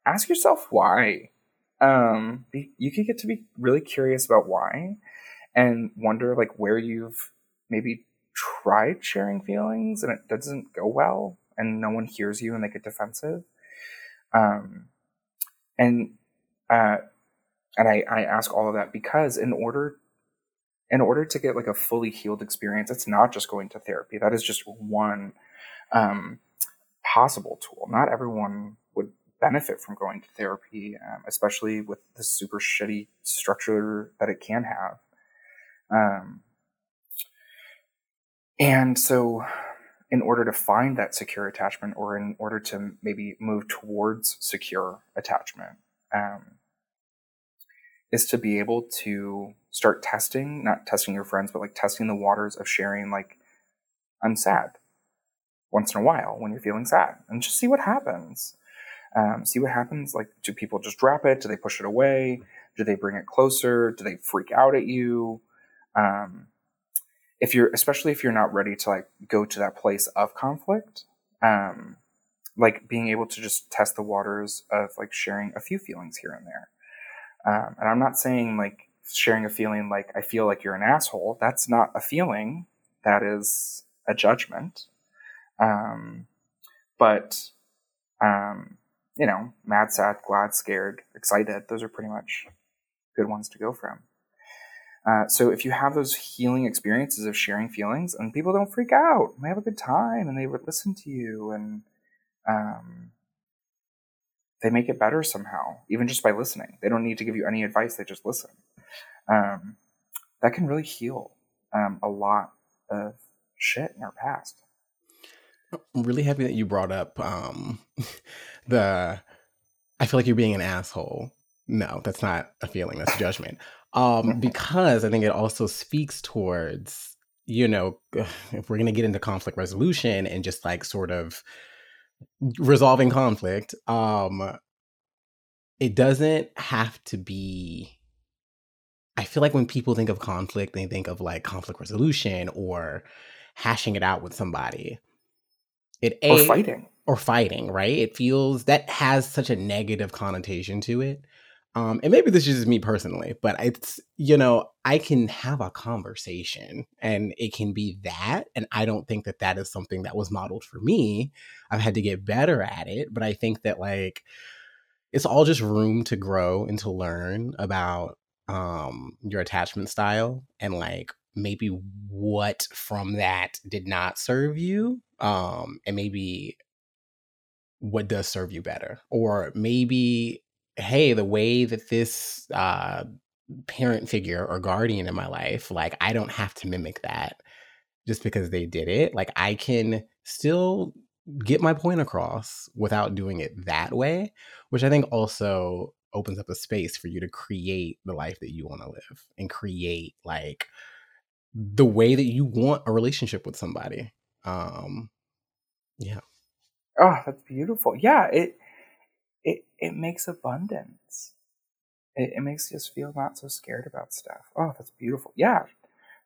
Speaker 4: Ask yourself why um, you could get to be really curious about why and wonder like where you've maybe tried sharing feelings and it doesn't go well and no one hears you and they get defensive. Um, and, uh, and I, I ask all of that because in order in order to get like a fully healed experience, it's not just going to therapy. That is just one um, possible tool. Not everyone would benefit from going to therapy, um, especially with the super shitty structure that it can have. Um, and so, in order to find that secure attachment, or in order to maybe move towards secure attachment, um, is to be able to start testing, not testing your friends, but like testing the waters of sharing, like, I'm sad once in a while when you're feeling sad, and just see what happens um, see what happens. Like, do people just drop it? Do they push it away? Do they bring it closer? Do they freak out at you? Um, if you're, especially if you're not ready to like go to that place of conflict, um, like being able to just test the waters of like sharing a few feelings here and there. Um, and I'm not saying like sharing a feeling like I feel like you're an asshole. That's not a feeling. That is a judgment. Um, but, um, you know, mad, sad, glad, scared, excited, those are pretty much good ones to go from. Uh, so if you have those healing experiences of sharing feelings and people don't freak out, and they have a good time and they would listen to you and um, they make it better somehow, even just by listening. They don't need to give you any advice, they just listen. Um, that can really heal um, a lot of shit in our past.
Speaker 1: I'm really happy that you brought up um, *laughs* the I feel like you're being an asshole. No, that's not a feeling, that's judgment. Um, *laughs* because I think it also speaks towards, you know, *sighs* if we're going to get into conflict resolution and just like sort of resolving conflict, um, it doesn't have to be. I feel like when people think of conflict, they think of like conflict resolution or hashing it out with somebody. It a,
Speaker 4: or fighting
Speaker 1: or fighting, right? It feels that has such a negative connotation to it. Um, and maybe this is just me personally, but it's you know I can have a conversation and it can be that, and I don't think that that is something that was modeled for me. I've had to get better at it, but I think that like it's all just room to grow and to learn about um your attachment style and like maybe what from that did not serve you um and maybe what does serve you better or maybe hey the way that this uh parent figure or guardian in my life like i don't have to mimic that just because they did it like i can still get my point across without doing it that way which i think also opens up a space for you to create the life that you want to live and create like the way that you want a relationship with somebody um yeah
Speaker 4: Oh, that's beautiful. Yeah, it it it makes abundance. It, it makes us feel not so scared about stuff. Oh, that's beautiful. Yeah,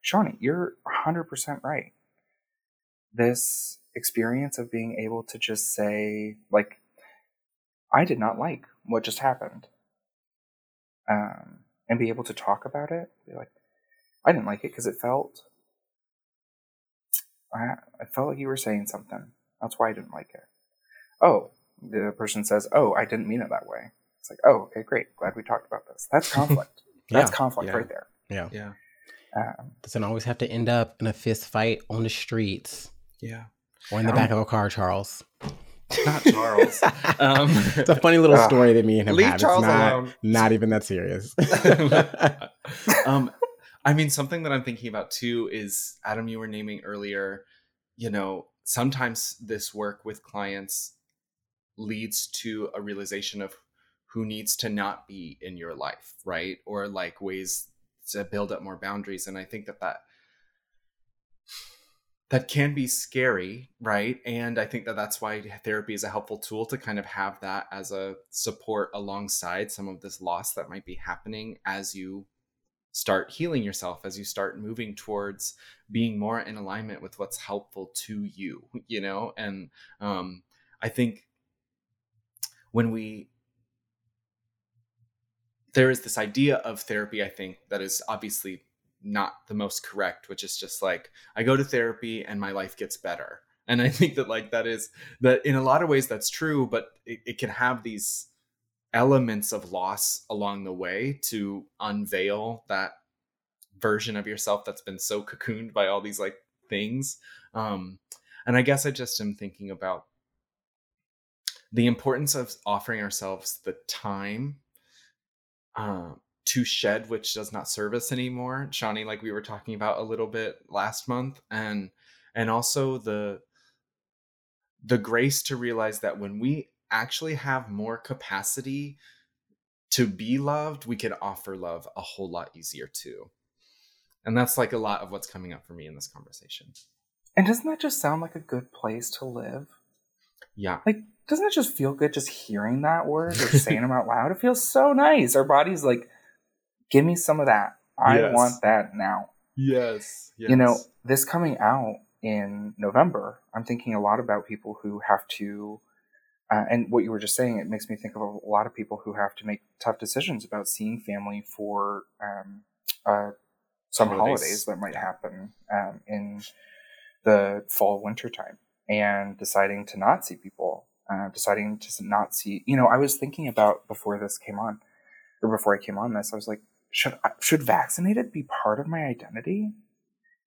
Speaker 4: Shawnee, you're hundred percent right. This experience of being able to just say, like, I did not like what just happened, um, and be able to talk about it. Be like, I didn't like it because it felt, I, I felt like you were saying something. That's why I didn't like it oh, the person says, oh, I didn't mean it that way. It's like, oh, okay, great. Glad we talked about this. That's *laughs* conflict. That's conflict
Speaker 3: yeah.
Speaker 4: right there.
Speaker 1: yeah
Speaker 3: Yeah.
Speaker 4: Um,
Speaker 1: doesn't always have to end up in a fist fight on the streets
Speaker 3: Yeah.
Speaker 1: or in the back of a car charles
Speaker 3: Not Charles. *laughs* um,
Speaker 1: it's a funny little
Speaker 4: Ah.
Speaker 1: story that me and him
Speaker 3: Leave
Speaker 1: have. It's
Speaker 3: Charles
Speaker 1: not,
Speaker 3: alone.
Speaker 1: not even that serious. *laughs*
Speaker 3: um, I mean, something that I'm thinking about too is Adam, you were naming earlier, you know, sometimes this work with clients leads to a realization of who needs to not be in your life, right? Or like ways to build up more boundaries. And I think that that that can be scary, right? And I think that that's why therapy is a helpful tool to kind of have that as a support alongside some of this loss that might be happening as you start healing yourself, as you start moving towards being more in alignment with what's helpful to you, you know? And um, I think when we there is this idea of therapy i think that is obviously not the most correct which is just like i go to therapy and my life gets better. And i think that like that is that in a lot of ways that's true but it, it can have these elements of loss along the way to unveil that version of yourself that's been so cocooned by all these like things. Um and i guess i just am thinking about the importance of offering ourselves the time uh, to shed which does not serve us anymore. Shawnee like we were talking about a little bit last month and and also the the grace to realize that when we actually have more capacity to be loved we can offer love a whole lot easier too. And that's like a lot of what's coming up for me in this conversation.
Speaker 4: And doesn't that just sound like a good place to live?
Speaker 3: Yeah
Speaker 4: Like, doesn't it just feel good just hearing that word or saying them out loud? It feels so nice. Our body's like, give me some of that. I
Speaker 3: Yes.
Speaker 4: want that now.
Speaker 3: yes,
Speaker 4: You know, this coming out in November, I'm thinking a lot about people who have to uh, and what you were just saying, it makes me think of a lot of people who have to make tough decisions about seeing family for um, uh, some
Speaker 3: Holidays.
Speaker 4: holidays. that might happen um, in the fall winter time and deciding to not see people, uh, deciding to not see. You know, I was thinking about before this came on, or before I came on this, I was like, should should vaccinated be part of my identity?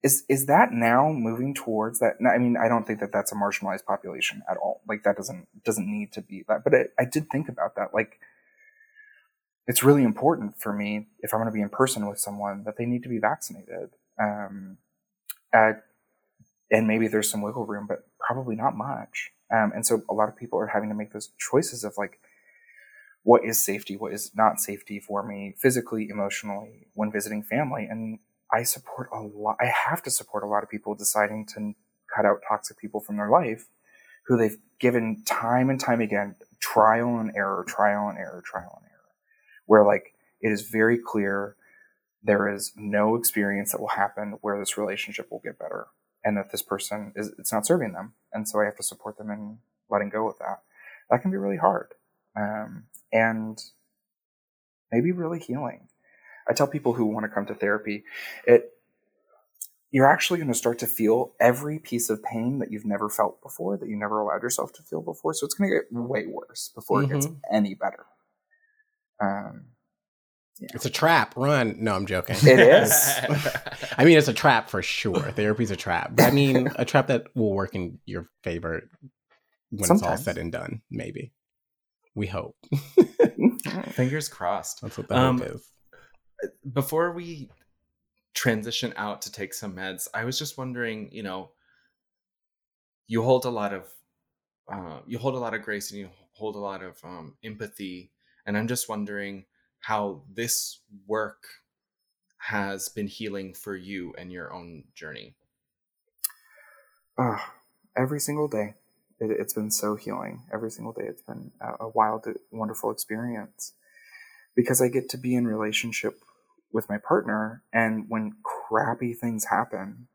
Speaker 4: Is is that now moving towards that? I mean, I don't think that that's a marginalized population at all. Like that doesn't doesn't need to be that. But I, I did think about that. Like it's really important for me if I'm going to be in person with someone that they need to be vaccinated. Um, at, and maybe there's some wiggle room, but probably not much. Um, and so a lot of people are having to make those choices of like, what is safety, what is not safety for me physically, emotionally when visiting family. And I support a lot, I have to support a lot of people deciding to cut out toxic people from their life who they've given time and time again trial and error, trial and error, trial and error, where like it is very clear there is no experience that will happen where this relationship will get better and that this person is it's not serving them. And so i have to support them in letting go of that. That can be really hard. Um, and maybe really healing. I tell people who want to come to therapy it you're actually going to start to feel every piece of pain that you've never felt before that you never allowed yourself to feel before. So it's going to get way worse before it gets
Speaker 1: Mhm.
Speaker 4: any better. Um,
Speaker 1: It's a trap. Run. No, I'm joking.
Speaker 4: It is. *laughs* *laughs*
Speaker 1: I mean, it's a trap for sure. Therapy's a trap. But I mean, a trap that will work in your favor when it's all said and done, maybe. We hope. *laughs*
Speaker 3: Fingers crossed.
Speaker 1: That's what the
Speaker 3: Um,
Speaker 1: hope is.
Speaker 3: before we transition out to take some meds, I was just wondering, you know, you hold a lot of uh, you hold a lot of grace and you hold a lot of um, empathy, and I'm just wondering how this work has been healing for you and your own journey.
Speaker 4: Ah, every single day. It, it's been so healing. Every single day, it's been a, a wild, wonderful experience because I get to be in relationship with my partner, and when crappy things happen,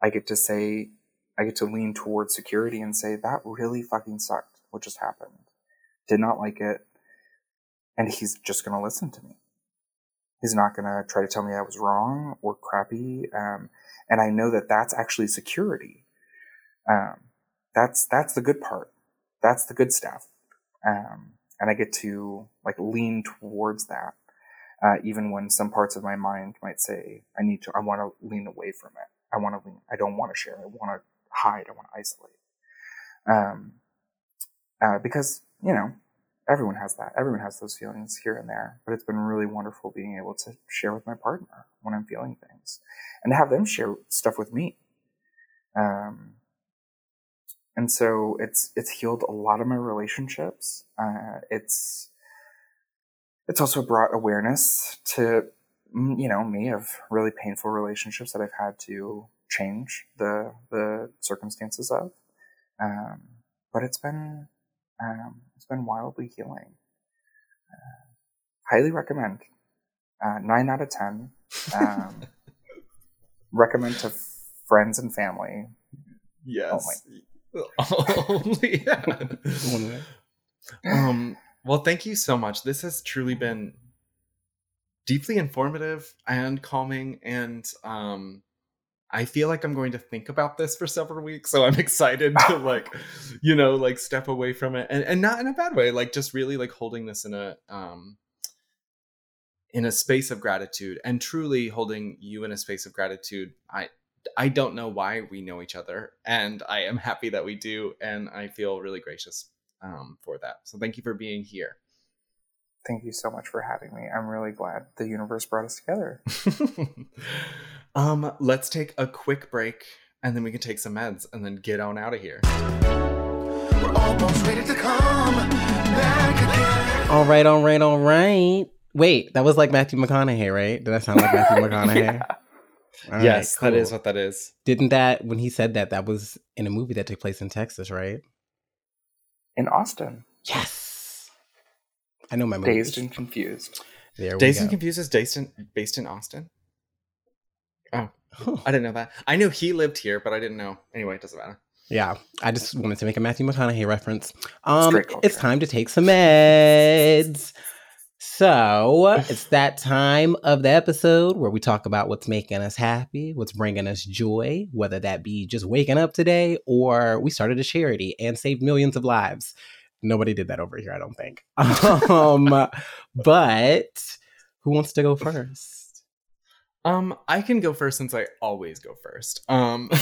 Speaker 4: I get to say, I get to lean towards security and say, "That really fucking sucked. What just happened? Did not like it." And he's just gonna listen to me. He's not gonna try to tell me I was wrong or crappy. Um, and I know that that's actually security. Um, that's that's the good part. That's the good stuff. Um, and i get to like lean towards that uh, even when some parts of my mind might say i need to i want to lean away from it. I want to lean i don't want to share. I want to hide. I want to isolate. Um, uh, because you know everyone has that everyone has those feelings here and there but it's been really wonderful being able to share with my partner when i'm feeling things and to have them share stuff with me um, and so it's it's healed a lot of my relationships. Uh, it's it's also brought awareness to you know me of really painful relationships that I've had to change the the circumstances of. Um, but it's been um, it's been wildly healing. Uh, highly recommend. Uh, nine out of ten. Um, *laughs* recommend to friends and family.
Speaker 3: Yes. Only.
Speaker 1: One *laughs*
Speaker 3: um well thank you so much this has truly been deeply informative and calming and um i feel like i'm going to think about this for several weeks so i'm excited to *laughs* like you know like step away from it and, and not in a bad way like just really like holding this in a um in a space of gratitude and truly holding you in a space of gratitude i i don't know why we know each other and i am happy that we do and i feel really gracious um, for that. So thank you for being here
Speaker 4: Thank you so much for having me. I'm really glad the universe brought us together. *laughs*
Speaker 3: um let's take a quick break and then we can take some meds and then get on out of here
Speaker 5: We're almost ready to come back again.
Speaker 1: All right, all right, all right. Wait, that was like Matthew McConaughey, right? Did that sound like Matthew *laughs* McConaughey? All right,
Speaker 3: yes that is
Speaker 1: cool.
Speaker 3: what that is
Speaker 1: Didn't that when he said that that was in a movie that took place in Texas, right?
Speaker 4: In Austin,
Speaker 1: Yes. I know my movies.
Speaker 4: dazed and confused.
Speaker 1: there we
Speaker 3: dazed and confused is based in, based in austin oh
Speaker 1: Huh.
Speaker 3: i didn't know that i knew he lived here but i didn't know anyway it doesn't matter
Speaker 1: Yeah, I just wanted to make a Matthew McConaughey reference. Um,
Speaker 4: great
Speaker 1: it's time to take some meds. So *laughs* it's that time of the episode where we talk about what's making us happy, what's bringing us joy, whether that be just waking up today or we started a charity and saved millions of lives. Nobody did that over here, I don't think. *laughs* Um, but who wants to go first?
Speaker 3: Um, I can go first since I always go first. Um, *laughs*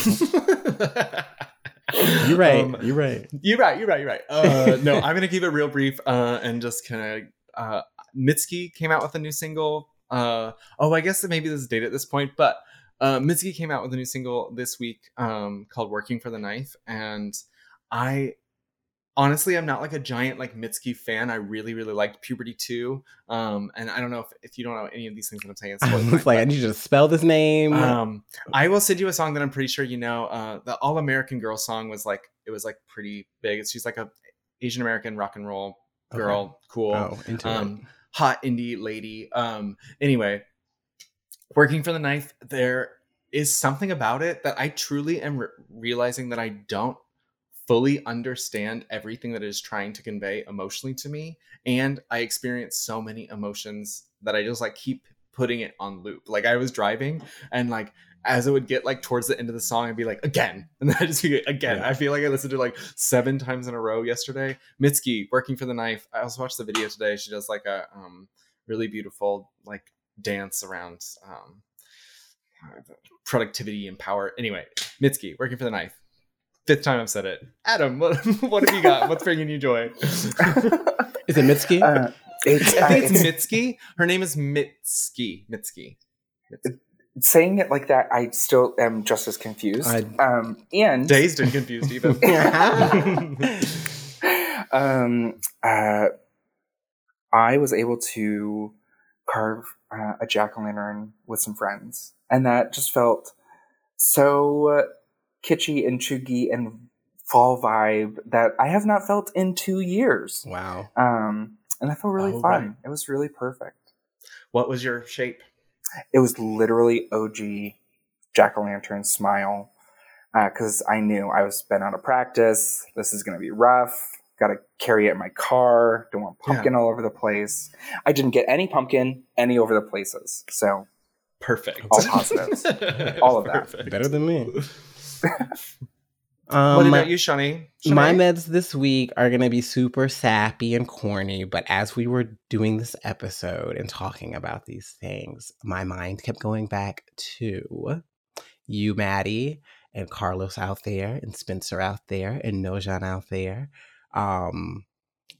Speaker 1: You're right. *laughs*
Speaker 3: Um,
Speaker 1: you're right.
Speaker 3: You're right. You're right. You're right. Uh, no, I'm gonna keep it real brief uh, and just kind of. Uh, Mitski came out with a new single. Uh, oh, I guess that maybe this is dated at this point, but uh, Mitski came out with a new single this week um, called "Working for the Knife," and I honestly I'm not like a giant like Mitski fan. I really really liked Puberty Two, um, and I don't know if, if you don't know any of these things that I'm saying. it's
Speaker 1: I
Speaker 3: totally
Speaker 1: was
Speaker 3: fine,
Speaker 1: like, I need you to spell this name.
Speaker 3: um, I will send you a song that I'm pretty sure you know. Uh, the All American Girl song was like it was like pretty big. She's like a Asian American rock and roll girl, cool,
Speaker 1: oh, into
Speaker 3: um, hot indie lady. Um, anyway, working for the knife, there is something about it that I truly am re- realizing that I don't fully understand everything that it is trying to convey emotionally to me and i experience so many emotions that i just like keep putting it on loop. Like i was driving and like as it would get like towards the end of the song i'd be like again. *laughs* And then i just be like, again.
Speaker 1: Yeah.
Speaker 3: i feel like i listened to like seven times in a row yesterday. Mitski working for the knife i also watched the video today. She does like a um really beautiful like dance around um productivity and power. Anyway mitski working for the knife fifth time i've said it. Adam *laughs* what, what have you got? What's bringing you joy? *laughs*
Speaker 1: Is it Mitski?
Speaker 4: Uh, it's,
Speaker 3: i
Speaker 4: uh,
Speaker 3: think it's
Speaker 4: it's-
Speaker 3: mitski. Her name is mitski. Mitski.
Speaker 4: Saying it like that. I still am just as confused.
Speaker 1: I-
Speaker 4: um, and
Speaker 3: dazed and confused even. *laughs*
Speaker 4: Um, uh, I was able to carve uh, a jack o' lantern with some friends, and that just felt so kitschy and chuggy and fall vibe that I have not felt in two years.
Speaker 1: wow.
Speaker 4: Um, and I felt really
Speaker 3: Oh,
Speaker 4: fun.
Speaker 3: right.
Speaker 4: It was really perfect.
Speaker 3: what was your shape
Speaker 4: It was literally OG jack o' lantern smile because I knew I was been out of practice. This is going to be rough. Got to carry it in my car. Don't want pumpkin all over the place. I didn't get any pumpkin any over the places. So
Speaker 3: perfect
Speaker 4: All positives. *laughs* All of that.
Speaker 3: Perfect.
Speaker 1: Better than me. Um,
Speaker 3: what about you Shani?
Speaker 1: My meds this week are going to be super sappy and corny, but as we were doing this episode and talking about these things, my mind kept going back to you, Maddie, and Carlos out there, and Spencer out there, and Nojan out there. Um,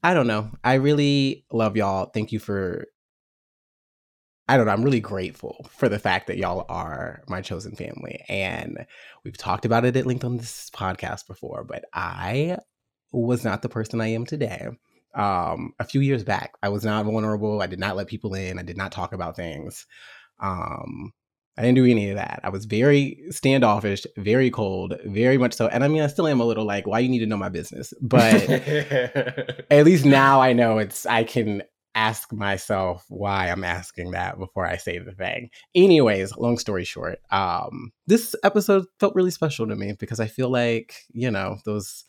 Speaker 1: I don't know. I really love y'all. Thank you for. I don't know. I'm really grateful for the fact that y'all are my chosen family. And we've talked about it at length on this podcast before, but I was not the person I am today. Um, a few years back, I was not vulnerable. I did not let people in. I did not talk about things. Um, I didn't do any of that. I was very standoffish, very cold, very much so. And I mean, I still am a little like, why you need to know my business? But *laughs* at least now I know it's I can ask myself why I'm asking that before I say the thing. Anyways, long story short, um this episode felt really special to me because I feel like, you know, those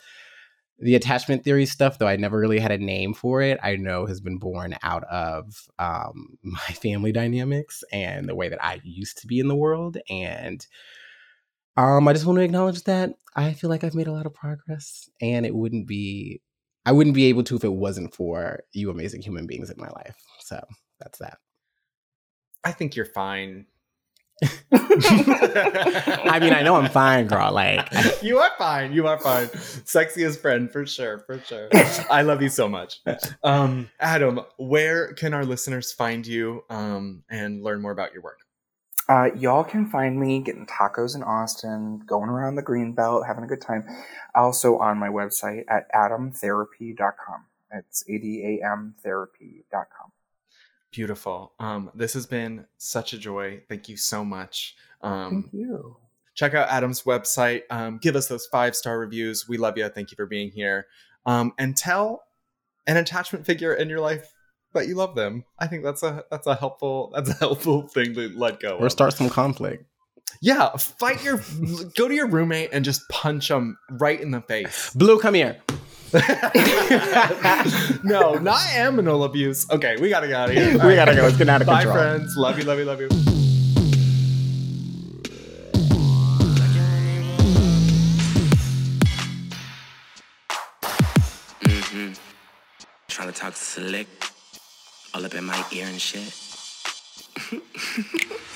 Speaker 1: the attachment theory stuff though I never really had a name for it, I know has been born out of um *laughs* my family dynamics and the way that I used to be in the world and um I just want to acknowledge that I feel like I've made a lot of progress and it wouldn't be I wouldn't be able to if it wasn't for you amazing human beings in my life. So that's that.
Speaker 3: I think you're fine. *laughs*
Speaker 1: I mean, I know I'm fine, girl. Like,
Speaker 3: you are fine. You are fine. Sexiest friend for sure, for sure. I love you so much. *laughs* Um, Adam, where can our listeners find you um, and learn more about your work?
Speaker 4: Uh, y'all can find me getting tacos in Austin, going around the Greenbelt, having a good time. Also on my website at adamtherapy.com. It's A-D-A-M therapy.com.
Speaker 3: Beautiful. Um, this has been such a joy. Thank you so much. Um,
Speaker 4: Thank you.
Speaker 3: check out Adam's website. Um, give us those five star reviews. We love you. Thank you for being here. Um, and tell an attachment figure in your life that you love them. I think that's a that's a helpful that's a helpful thing to let go.
Speaker 1: or
Speaker 3: of.
Speaker 1: start some conflict.
Speaker 3: Yeah, fight your go to your roommate and just punch them right in the face.
Speaker 1: Blue, come here. *laughs*
Speaker 3: no, not aminal abuse. Okay, we gotta get out of here.
Speaker 1: We gotta go. It's getting out of
Speaker 3: Bye,
Speaker 1: control.
Speaker 3: friends. Love you, love you, love you.
Speaker 2: Mm-hmm. Trying to talk slick. All up in my ear and shit. *laughs*